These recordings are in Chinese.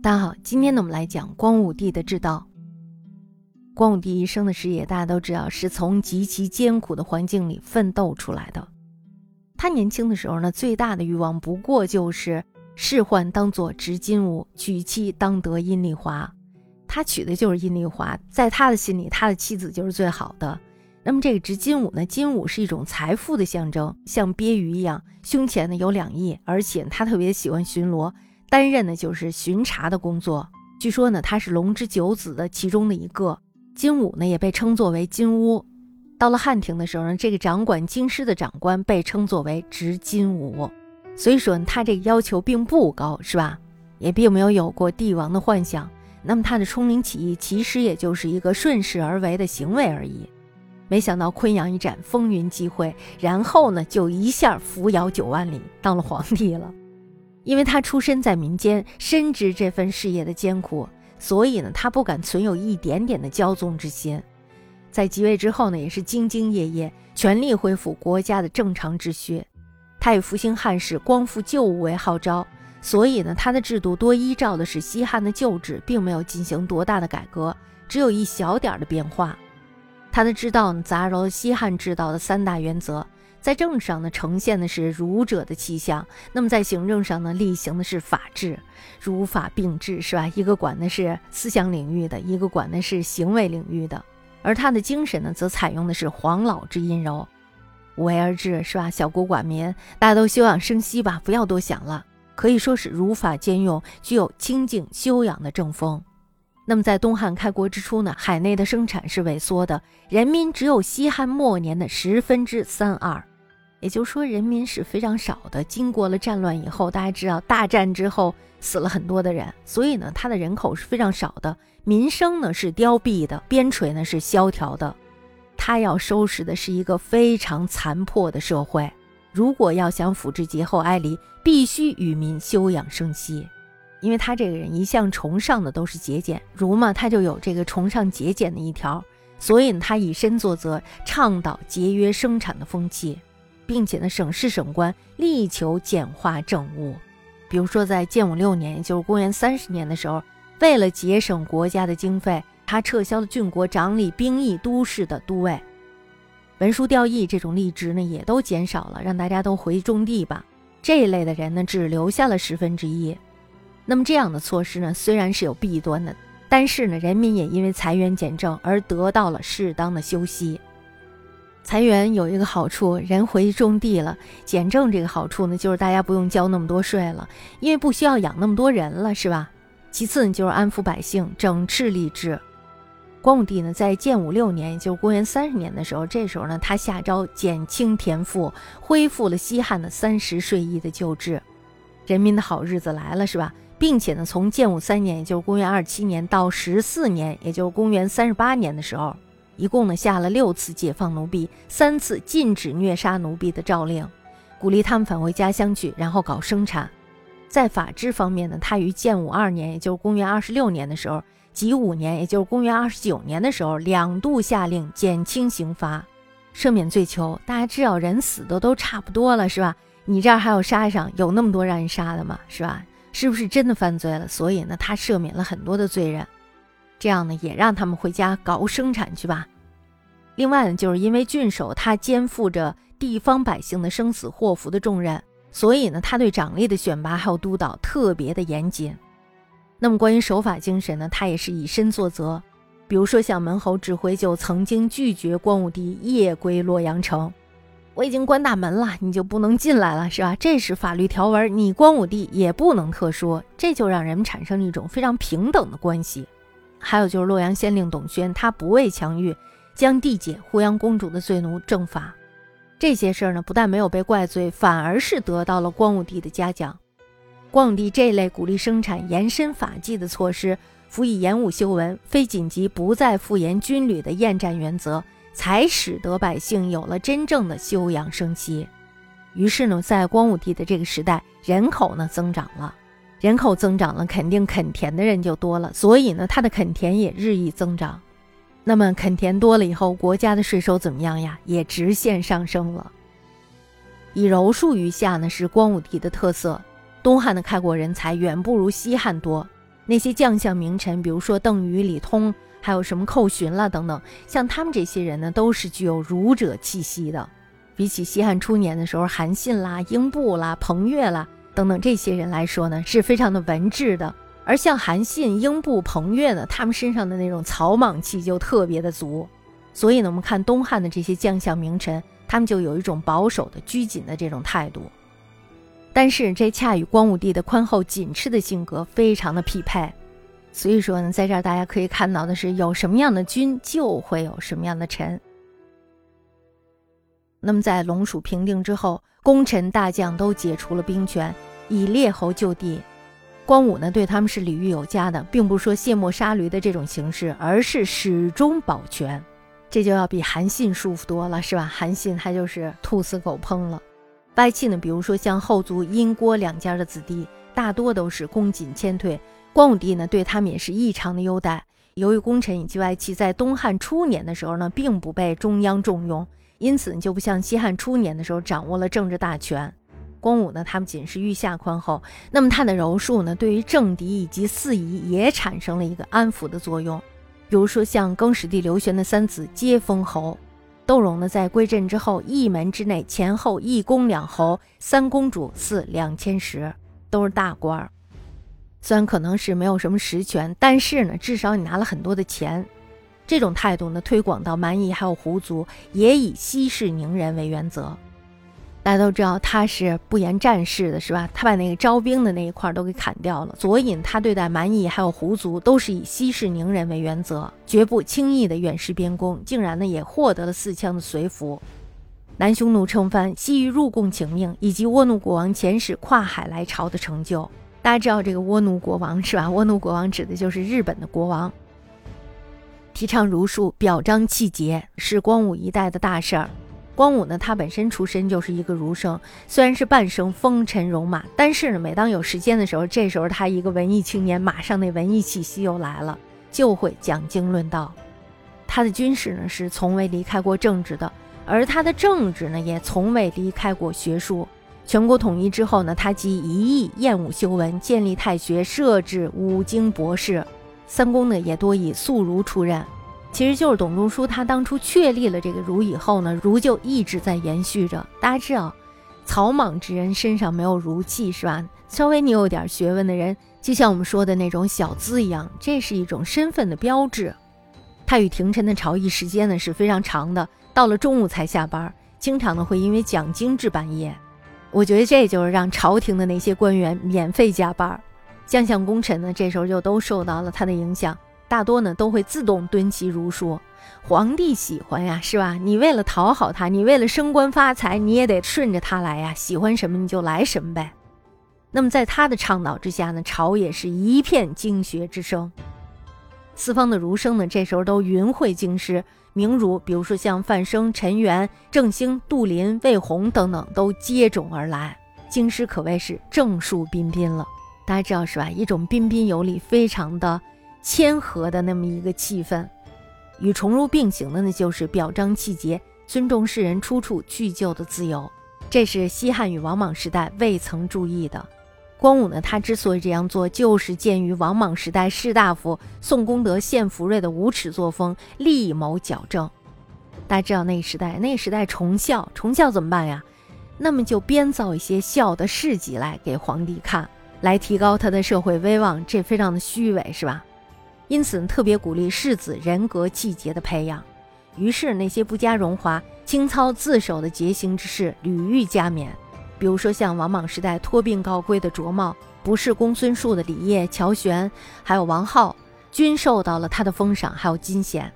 大家好，今天呢我们来讲光武帝的治道。光武帝一生的事业，大家都知道是从极其艰苦的环境里奋斗出来的。他年轻的时候呢，最大的欲望不过就是仕宦当做执金吾，娶妻当得阴丽华。他娶的就是阴丽华，在他的心里，他的妻子就是最好的。那么这个执金吾呢，金吾是一种财富的象征，像鳖鱼一样，胸前呢有两翼，而且他特别喜欢巡逻。担任的就是巡查的工作。据说呢，他是龙之九子的其中的一个。金武呢，也被称作为金乌。到了汉庭的时候呢，这个掌管京师的长官被称作为执金吾。所以说他这个要求并不高，是吧？也并没有有过帝王的幻想。那么他的冲明起义，其实也就是一个顺势而为的行为而已。没想到昆阳一战风云际会，然后呢，就一下扶摇九万里，当了皇帝了。因为他出身在民间，深知这份事业的艰苦，所以呢，他不敢存有一点点的骄纵之心。在即位之后呢，也是兢兢业业，全力恢复国家的正常秩序。他以复兴汉室、光复旧物为号召，所以呢，他的制度多依照的是西汉的旧制，并没有进行多大的改革，只有一小点的变化。他的治道呢，杂糅了西汉治道的三大原则。在政治上呢，呈现的是儒者的气象；那么在行政上呢，例行的是法治，儒法并治，是吧？一个管的是思想领域的，一个管的是行为领域的。而他的精神呢，则采用的是黄老之阴柔，无为而治，是吧？小国寡民，大家都休养生息吧，不要多想了。可以说是儒法兼用，具有清静修养的正风。那么在东汉开国之初呢，海内的生产是萎缩的，人民只有西汉末年的十分之三二。也就是说，人民是非常少的。经过了战乱以后，大家知道大战之后死了很多的人，所以呢，他的人口是非常少的，民生呢是凋敝的，边陲呢是萧条的。他要收拾的是一个非常残破的社会。如果要想抚治节后哀离，必须与民休养生息。因为他这个人一向崇尚的都是节俭，儒嘛，他就有这个崇尚节俭的一条，所以，他以身作则，倡导节约生产的风气。并且呢，省市省官力求简化政务。比如说，在建武六年，也就是公元三十年的时候，为了节省国家的经费，他撤销了郡国掌理兵役都市的都尉，文书调役这种吏职呢，也都减少了，让大家都回种地吧。这一类的人呢，只留下了十分之一。那么这样的措施呢，虽然是有弊端的，但是呢，人民也因为裁员减政而得到了适当的休息。裁员有一个好处，人回去种地了；减政这个好处呢，就是大家不用交那么多税了，因为不需要养那么多人了，是吧？其次呢，就是安抚百姓，整治吏治。光武帝呢，在建武六年，也就是公元三十年的时候，这时候呢，他下诏减轻田赋，恢复了西汉的三十税役的旧制，人民的好日子来了，是吧？并且呢，从建武三年，也就是公元二七年到十四年，也就是公元三十八年的时候。一共呢下了六次解放奴婢，三次禁止虐杀奴婢的诏令，鼓励他们返回家乡去，然后搞生产。在法制方面呢，他于建武二年，也就是公元二十六年的时候，己午年，也就是公元二十九年的时候，两度下令减轻刑罚，赦免罪囚。大家知道人死的都差不多了，是吧？你这儿还有杀上，有那么多让人杀的吗？是吧？是不是真的犯罪了？所以呢，他赦免了很多的罪人。这样呢，也让他们回家搞生产去吧。另外呢，就是因为郡守他肩负着地方百姓的生死祸福的重任，所以呢，他对长吏的选拔还有督导特别的严谨。那么关于守法精神呢，他也是以身作则。比如说像门侯指挥就曾经拒绝光武帝夜归洛阳城，我已经关大门了，你就不能进来了，是吧？这是法律条文，你光武帝也不能特殊，这就让人们产生了一种非常平等的关系。还有就是洛阳县令董宣，他不畏强欲，将缔解胡杨公主的罪奴正法。这些事儿呢，不但没有被怪罪，反而是得到了光武帝的嘉奖。光武帝这类鼓励生产、延伸法纪的措施，辅以严武修文、非紧急不再复言军旅的厌战原则，才使得百姓有了真正的休养生息。于是呢，在光武帝的这个时代，人口呢增长了。人口增长了，肯定垦田的人就多了，所以呢，他的垦田也日益增长。那么垦田多了以后，国家的税收怎么样呀？也直线上升了。以柔术于下呢，是光武帝的特色。东汉的开国人才远不如西汉多，那些将相名臣，比如说邓禹、李通，还有什么寇寻啦等等，像他们这些人呢，都是具有儒者气息的。比起西汉初年的时候，韩信啦、英布啦、彭越啦等等这些人来说呢，是非常的文质的。而像韩信、英布、彭越呢，他们身上的那种草莽气就特别的足。所以呢，我们看东汉的这些将相名臣，他们就有一种保守的、拘谨的这种态度。但是这恰与光武帝的宽厚谨持的性格非常的匹配。所以说呢，在这儿大家可以看到的是，有什么样的君，就会有什么样的臣。那么在龙蜀平定之后，功臣大将都解除了兵权，以列侯就地。光武呢对他们是礼遇有加的，并不是说卸磨杀驴的这种形式，而是始终保全。这就要比韩信舒服多了，是吧？韩信他就是兔死狗烹了。外戚呢，比如说像后族殷郭两家的子弟，大多都是恭谨谦退。光武帝呢对他们也是异常的优待。由于功臣以及外戚在东汉初年的时候呢，并不被中央重用。因此就不像西汉初年的时候掌握了政治大权，光武呢，他们仅是御下宽厚，那么他的柔术呢，对于政敌以及四夷也产生了一个安抚的作用。比如说像更始帝刘玄的三子皆封侯，窦融呢在归镇之后，一门之内前后一公两侯，三公主，四两千石，都是大官儿。虽然可能是没有什么实权，但是呢，至少你拿了很多的钱。这种态度呢，推广到蛮夷还有胡族，也以息事宁人为原则。大家都知道他是不言战事的，是吧？他把那个招兵的那一块都给砍掉了。左尹他对待蛮夷还有胡族，都是以息事宁人为原则，绝不轻易的远视边功。竟然呢，也获得了四枪的随服。南匈奴称藩，西域入贡请命，以及倭奴国王遣使跨海来朝的成就。大家知道这个倭奴国王是吧？倭奴国王指的就是日本的国王。提倡儒术，表彰气节，是光武一代的大事儿。光武呢，他本身出身就是一个儒生，虽然是半生风尘戎马，但是呢，每当有时间的时候，这时候他一个文艺青年，马上那文艺气息又来了，就会讲经论道。他的军事呢，是从未离开过政治的，而他的政治呢，也从未离开过学术。全国统一之后呢，他即一意厌武修文，建立太学，设置五经博士。三公呢也多以素儒出任，其实就是董仲舒他当初确立了这个儒以后呢，儒就一直在延续着。大家知道，草莽之人身上没有儒气是吧？稍微你有点学问的人，就像我们说的那种小资一样，这是一种身份的标志。他与廷臣的朝议时间呢是非常长的，到了中午才下班，经常呢会因为讲经至半夜。我觉得这就是让朝廷的那些官员免费加班。将相功臣呢，这时候就都受到了他的影响，大多呢都会自动敦其儒说。皇帝喜欢呀，是吧？你为了讨好他，你为了升官发财，你也得顺着他来呀。喜欢什么你就来什么呗。那么在他的倡导之下呢，朝野是一片经学之声。四方的儒生呢，这时候都云会京师，名儒，比如说像范生、陈元、郑兴、杜林、魏宏等等，都接踵而来，京师可谓是正数彬彬了。大家知道是吧？一种彬彬有礼、非常的谦和的那么一个气氛，与崇儒并行的呢，就是表彰气节、尊重世人出处叙旧的自由。这是西汉与王莽时代未曾注意的。光武呢，他之所以这样做，就是鉴于王莽时代士大夫宋公德、献福瑞的无耻作风，力谋矫正。大家知道那个时代，那个时代崇孝，崇孝怎么办呀？那么就编造一些孝的事迹来给皇帝看。来提高他的社会威望，这非常的虚伪，是吧？因此特别鼓励世子人格气节的培养。于是那些不加荣华、清操自守的节行之士屡遇加冕。比如说像王莽时代托病告归的卓茂，不是公孙述的李晔、乔玄，还有王浩，均受到了他的封赏，还有金衔。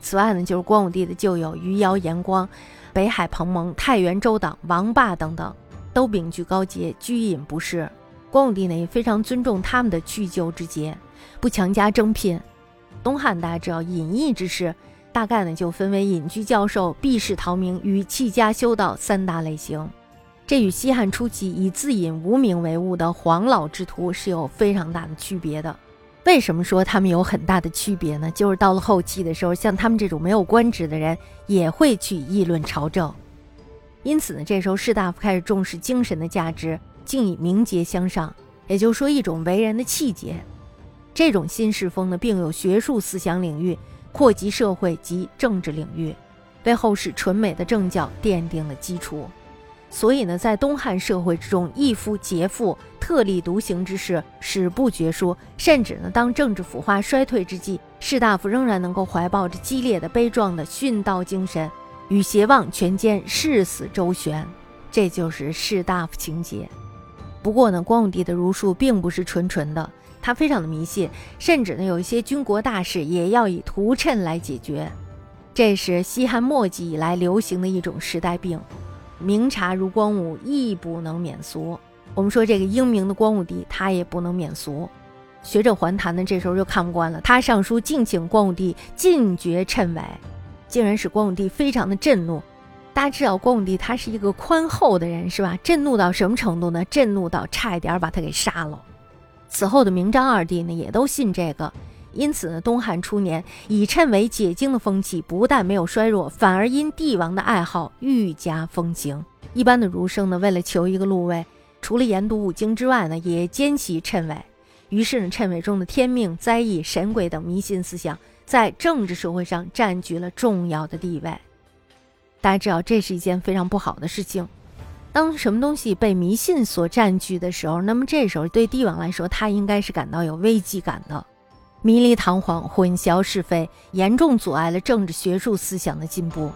此外呢，就是光武帝的旧友余姚、严光、北海彭蒙、太原周党、王霸等等，都秉具高洁，居隐不仕。光武帝呢也非常尊重他们的去就之节，不强加征聘。东汉大家知道隐逸之士，大概呢就分为隐居教授、避世逃名与弃家修道三大类型。这与西汉初期以自隐无名为务的黄老之徒是有非常大的区别的。为什么说他们有很大的区别呢？就是到了后期的时候，像他们这种没有官职的人也会去议论朝政，因此呢，这时候士大夫开始重视精神的价值。竟以名节相上，也就是说一种为人的气节。这种新世风呢，并有学术思想领域扩及社会及政治领域，为后世纯美的政教奠定了基础。所以呢，在东汉社会之中，一夫劫富、特立独行之事史不绝书。甚至呢，当政治腐化衰退之际，士大夫仍然能够怀抱着激烈的、悲壮的殉道精神，与邪妄权奸誓死周旋。这就是士大夫情节。不过呢，光武帝的儒术并不是纯纯的，他非常的迷信，甚至呢，有一些军国大事也要以图谶来解决。这是西汉末期以来流行的一种时代病。明察如光武亦不能免俗。我们说这个英明的光武帝，他也不能免俗。学者桓谭呢，这时候就看不惯了，他上书敬请光武帝禁绝谶纬，竟然使光武帝非常的震怒。大家知道光武帝他是一个宽厚的人，是吧？震怒到什么程度呢？震怒到差一点把他给杀了。此后的明章二帝呢，也都信这个。因此呢，东汉初年以谶为解经的风气不但没有衰弱，反而因帝王的爱好愈加风行。一般的儒生呢，为了求一个禄位，除了研读五经之外呢，也兼习谶纬。于是呢，谶纬中的天命、灾异、神鬼等迷信思想，在政治社会上占据了重要的地位。大家知道，这是一件非常不好的事情。当什么东西被迷信所占据的时候，那么这时候对帝王来说，他应该是感到有危机感的。迷离堂皇、混淆是非，严重阻碍了政治学术思想的进步。